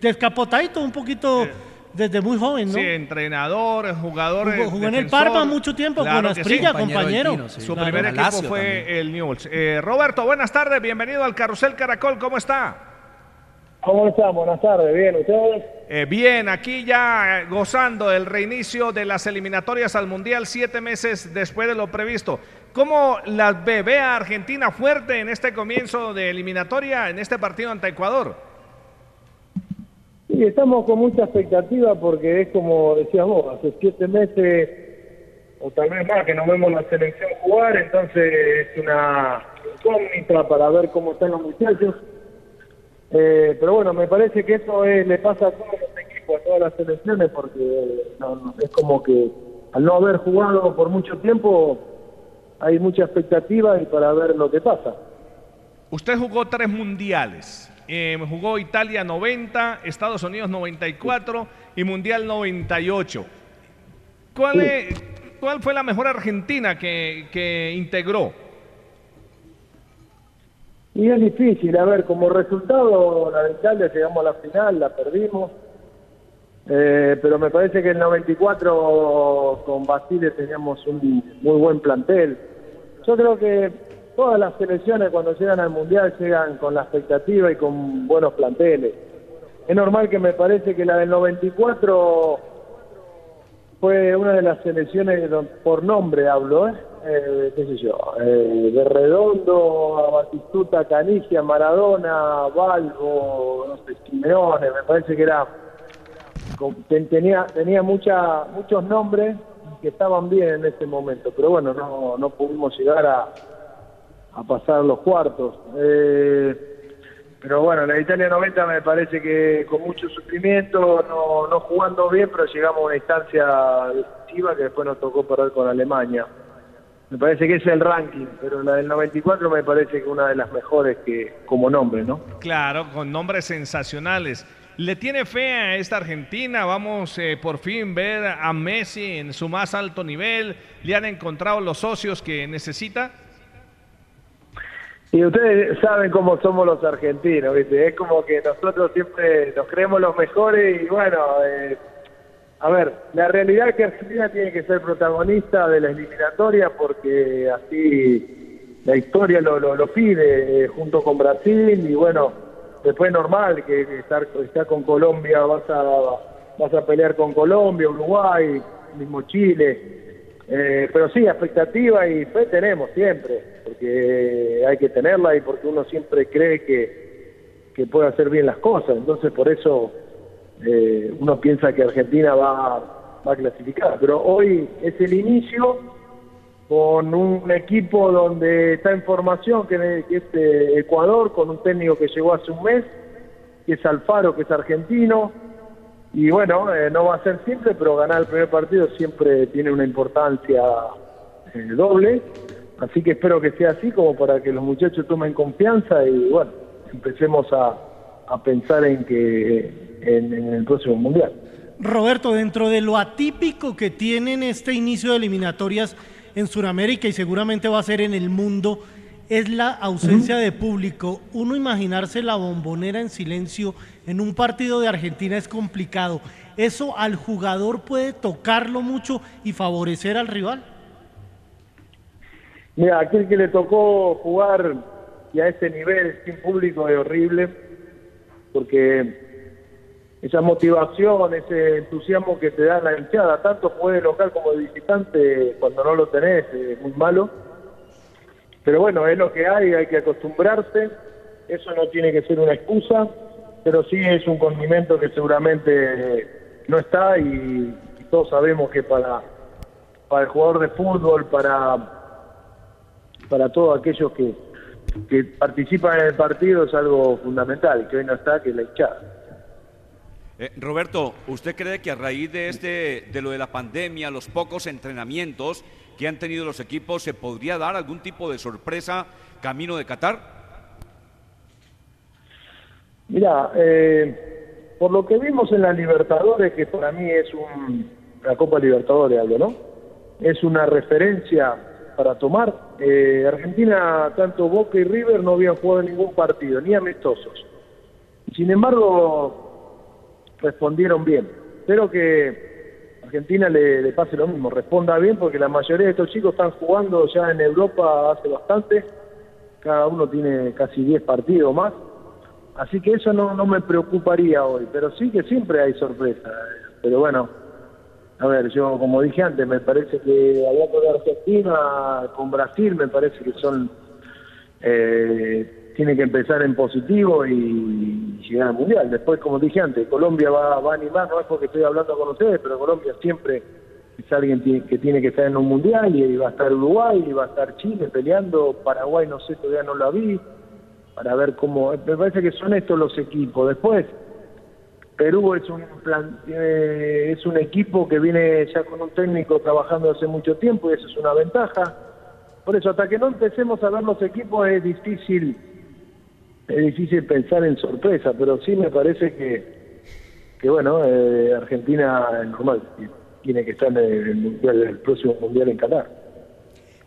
descapotadito un poquito desde muy joven, ¿no? Sí, entrenador, jugador. Jugó- jugó en el. Parma mucho tiempo con que sí. Asprilla, compañero. Su Claro. primer equipo fue el Newell's. Eh, Roberto, buenas tardes, bienvenido al Carrusel Caracol, ¿cómo está? ¿Cómo están? Buenas tardes, bien, ¿ustedes? Eh, bien, aquí ya eh, gozando del reinicio de las eliminatorias al Mundial siete meses después de lo previsto. ¿Cómo las ve? ¿Ve a Argentina fuerte en este comienzo de eliminatoria, en este partido ante Ecuador? Estamos con mucha expectativa porque es como decías vos, hace siete meses o tal vez más que no vemos la selección jugar, entonces es una incógnita para ver cómo están los muchachos. Eh, pero bueno, me parece que eso es- le pasa a todos los equipos, a todas las selecciones, porque no, es como que al no haber jugado por mucho tiempo hay mucha expectativa y para ver lo que pasa. Usted jugó tres mundiales. Eh, jugó Italia 90, Estados Unidos 94 y Mundial 98. ¿Cuál, es- cuál fue la mejor Argentina que, que integró? Y es difícil, a ver, como resultado, la de Italia llegamos a la final, la perdimos. Eh, pero me parece que en el 94 con Basile teníamos un muy buen plantel. Yo creo que todas las selecciones cuando llegan al Mundial llegan con la expectativa y con buenos planteles. Es normal que me parece que la del 94 fue una de las selecciones, por nombre hablo, ¿eh? Eh, qué sé yo, eh, de Redondo, a Batistuta, Canigia, Maradona, Balbo, no sé, Simeone, me parece que era, tenía, tenía mucha, muchos nombres que estaban bien en ese momento, pero bueno, no, no pudimos llegar a, a pasar los cuartos. Eh, pero bueno, la Italia 90 me parece que con mucho sufrimiento, no, no jugando bien, pero llegamos a una instancia decisiva que después nos tocó perder con Alemania. Me parece que es el ranking, pero la del 94 me parece que una de las mejores que como nombre, ¿no? Claro, con nombres sensacionales. ¿Le tiene fe a esta Argentina? Vamos eh, por fin ver a Messi en su más alto nivel. ¿Le han encontrado los socios que necesita? Y ustedes saben cómo somos los argentinos, ¿viste? Es como que nosotros siempre nos creemos los mejores y bueno, eh, a ver, la realidad es que Argentina tiene que ser protagonista de la eliminatoria porque así la historia lo, lo, pide eh, junto con Brasil y bueno, después es normal que estar, estar con Colombia vas a, vas a pelear con Colombia, Uruguay, mismo Chile. Eh, pero sí, expectativa y fe tenemos siempre, porque hay que tenerla y porque uno siempre cree que, que puede hacer bien las cosas. Entonces, por eso eh, uno piensa que Argentina va, va a clasificar. Pero hoy es el inicio con un equipo donde está en formación, que, es eh, Ecuador, con un técnico que llegó hace un mes, que es Alfaro, que es argentino. Y bueno, eh, no va a ser simple, pero ganar el primer partido siempre tiene una importancia eh, doble. Así que espero que sea así, como para que los muchachos tomen confianza y bueno, empecemos a, a pensar en que en, en el próximo mundial. Roberto, dentro de lo atípico que tienen este inicio de eliminatorias en Sudamérica y seguramente va a ser en el mundo, es la ausencia de público. Uno imaginarse la bombonera en silencio en un partido de Argentina es complicado. ¿Eso al jugador puede tocarlo mucho y favorecer al rival? Mira, aquel que le tocó jugar y a ese nivel sin público es horrible, porque esa motivación, ese entusiasmo que te da la hinchada, tanto puede local como de visitante, cuando no lo tenés, es muy malo. Pero bueno, es lo que hay, hay que acostumbrarse, eso no tiene que ser una excusa, pero sí es un condimento que seguramente no está y, y todos sabemos que para, para el jugador de fútbol, para para todos aquellos que, que participan en el partido es algo fundamental, que hoy no está, que es la hinchada. Eh, Roberto, ¿usted cree que a raíz de este, de lo de la pandemia, los pocos entrenamientos que han tenido los equipos, se podría dar algún tipo de sorpresa camino de Qatar? Mira, eh, por lo que vimos en la Libertadores, que para mí es un, la Copa Libertadores, algo, ¿no? Es una referencia para tomar. Eh, Argentina, tanto Boca y River no habían jugado ningún partido, ni amistosos. Sin embargo, respondieron bien. Espero que Argentina le, pase lo mismo, responda bien, porque la mayoría de estos chicos están jugando ya en Europa hace bastante. Cada uno tiene casi 10 partidos más. Así que eso no, no me preocuparía hoy, pero sí que siempre hay sorpresa. Pero bueno, a ver, yo como dije antes, me parece que hablando de Argentina con Brasil, me parece que son eh, tiene que empezar en positivo y llegar al mundial. Después, como dije antes, Colombia va, va a animar, no es porque estoy hablando con ustedes, pero Colombia siempre es alguien que tiene que estar en un mundial y va a estar Uruguay y va a estar Chile peleando. Paraguay, no sé, todavía no la vi para ver cómo. Me parece que son estos los equipos. Después, Perú es un plan, es un equipo que viene ya con un técnico trabajando hace mucho tiempo y eso es una ventaja. Por eso, hasta que no empecemos a ver los equipos es difícil, es difícil pensar en sorpresa, pero sí me parece que, que bueno, eh, Argentina es normal, tiene que estar en el, mundial, el próximo mundial en Qatar.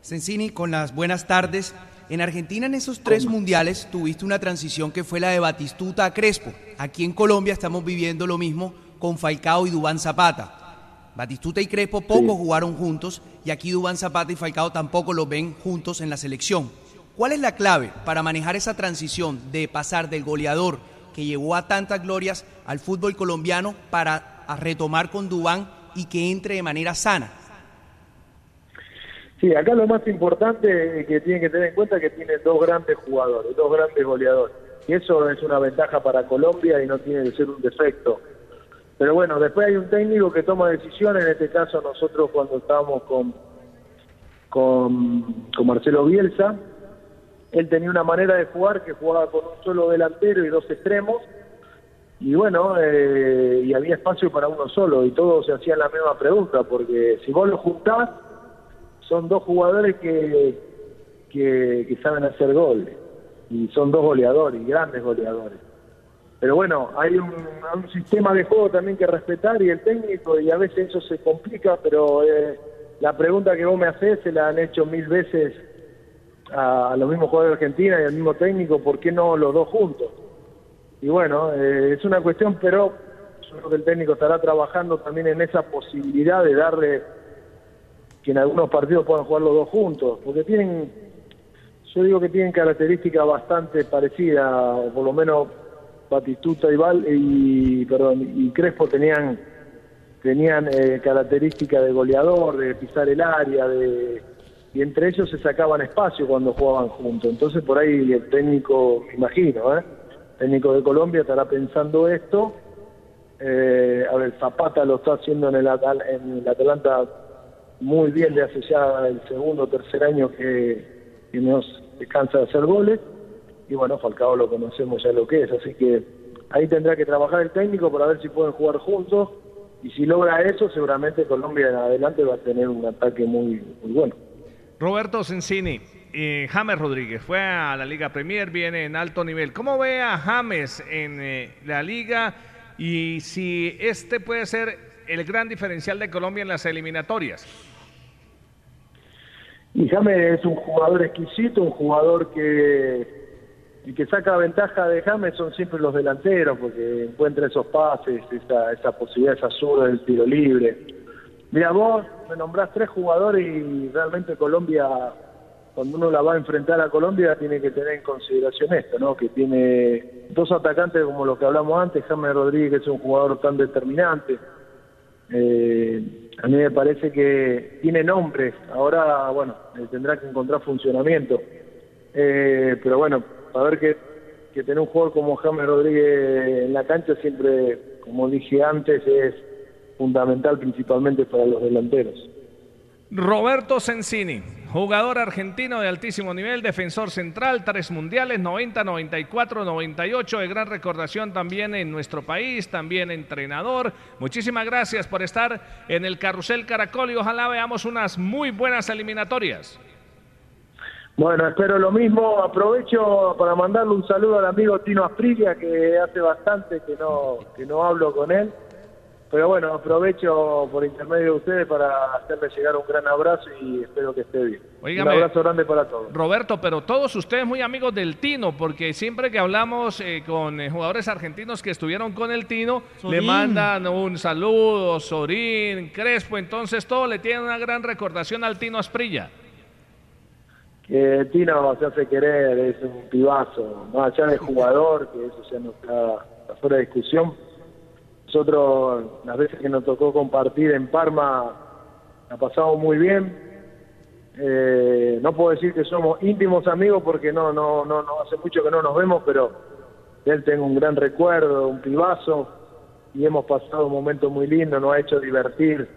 Sensini, con las buenas tardes. En Argentina en esos tres mundiales tuviste una transición que fue la de Batistuta a Crespo. Aquí en Colombia estamos viviendo lo mismo con Falcao y Dubán Zapata. Batistuta y Crespo poco jugaron juntos y aquí Dubán Zapata y Falcao tampoco los ven juntos en la selección. ¿Cuál es la clave para manejar esa transición de pasar del goleador que llevó a tantas glorias al fútbol colombiano para retomar con Dubán y que entre de manera sana? Sí, acá lo más importante que tienen que tener en cuenta es que tienen dos grandes jugadores, dos grandes goleadores. Y eso es una ventaja para Colombia y no tiene que ser un defecto. Pero bueno, después hay un técnico que toma decisiones, en este caso nosotros cuando estábamos con, con Marcelo Bielsa, él tenía una manera de jugar que jugaba con un solo delantero y dos extremos, y bueno, eh, y había espacio para uno solo, y todos se hacían la misma pregunta, porque si vos lo juntás, son dos jugadores que, que, saben hacer goles, y son dos goleadores, grandes goleadores. Pero bueno, hay un, un sistema de juego también que respetar y el técnico, y a veces eso se complica, pero eh, la pregunta que vos me haces se la han hecho mil veces a, los mismos jugadores de Argentina y al mismo técnico, ¿por qué no los dos juntos? Y bueno, eh, es una cuestión, pero yo creo que el técnico estará trabajando también en esa posibilidad de darle que en algunos partidos puedan jugar los dos juntos, porque tienen, yo digo que tienen características bastante parecidas, o por lo menos Batistuta y, Val, y, perdón, y Crespo tenían tenían eh, características de goleador, de pisar el área, de y entre ellos se sacaban espacio cuando jugaban juntos. Entonces por ahí el técnico, imagino, ¿eh? el técnico de Colombia estará pensando esto. Eh, a ver, Zapata lo está haciendo en el, Atal- en el Atalanta muy bien de hace ya el segundo o tercer año que, que nos descansa de hacer goles. Y bueno, Falcao lo conocemos ya lo que es, así que ahí tendrá que trabajar el técnico para ver si pueden jugar juntos. Y si logra eso, seguramente Colombia en adelante va a tener un ataque muy, muy bueno. Roberto Sensini, eh, James Rodríguez fue a la Liga Premier, viene en alto nivel. ¿Cómo ve a James en eh, la liga y si este puede ser el gran diferencial de Colombia en las eliminatorias? Y James es un jugador exquisito, un jugador que el que saca ventaja de James son siempre los delanteros, porque encuentra esos pases, esa, esa posibilidad, esa zurda del tiro libre. Mira, vos me nombrás tres jugadores y realmente Colombia, cuando uno la va a enfrentar a Colombia, tiene que tener en consideración esto, ¿no? Que tiene dos atacantes como los que hablamos antes, James Rodríguez, es un jugador tan determinante. Eh, a mí me parece que tiene nombres, ahora, bueno, eh, tendrá que encontrar funcionamiento. Eh, pero bueno, saber que, que tener un jugador como James Rodríguez en la cancha siempre, como dije antes, es fundamental principalmente para los delanteros. Roberto Sensini, Jugador argentino de altísimo nivel, defensor central, tres mundiales, 90, 94, 98, de gran recordación también en nuestro país, también entrenador. Muchísimas gracias por estar en el Carrusel Caracol y ojalá veamos unas muy buenas eliminatorias. Bueno, espero lo mismo. Aprovecho para mandarle un saludo al amigo Tino Asprilla, que hace bastante que no, que no hablo con él. Pero bueno, aprovecho por intermedio de ustedes para hacerle llegar un gran abrazo y espero que esté bien. un abrazo grande para todos. Roberto, pero todos ustedes muy amigos del Tino, porque siempre que hablamos eh, con eh, jugadores argentinos que estuvieron con el Tino, le mandan un saludo, Sorín, Crespo, entonces todo le tiene una gran recordación al Tino Asprilla. Eh, Tino se hace querer, es un pibazo, más allá de jugador, que eso ya no está fuera de discusión nosotros, las veces que nos tocó compartir en Parma, la pasamos muy bien. Eh, no puedo decir que somos íntimos amigos porque no, no, no, no hace mucho que no nos vemos, pero él tengo un gran recuerdo, un pibazo, y hemos pasado un momento muy lindo, nos ha hecho divertir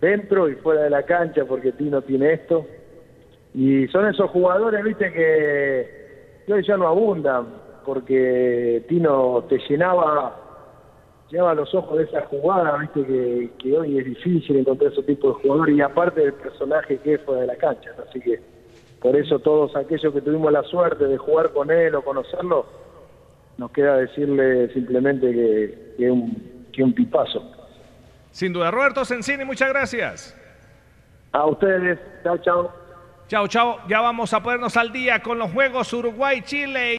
dentro y fuera de la cancha porque Tino tiene esto. Y son esos jugadores, viste, que hoy ya no abundan, porque Tino te llenaba lleva los ojos de esa jugada, viste que, hoy es difícil encontrar ese tipo de jugadores y aparte del personaje que es fuera de la cancha, así que por eso todos aquellos que tuvimos la suerte de jugar con él o conocerlo, nos queda decirle simplemente que, es un, que un pipazo. Sin duda, Roberto Sensini, muchas gracias. A ustedes, chao, chao. Chao, chao. Ya vamos a ponernos al día con los Juegos Uruguay-Chile.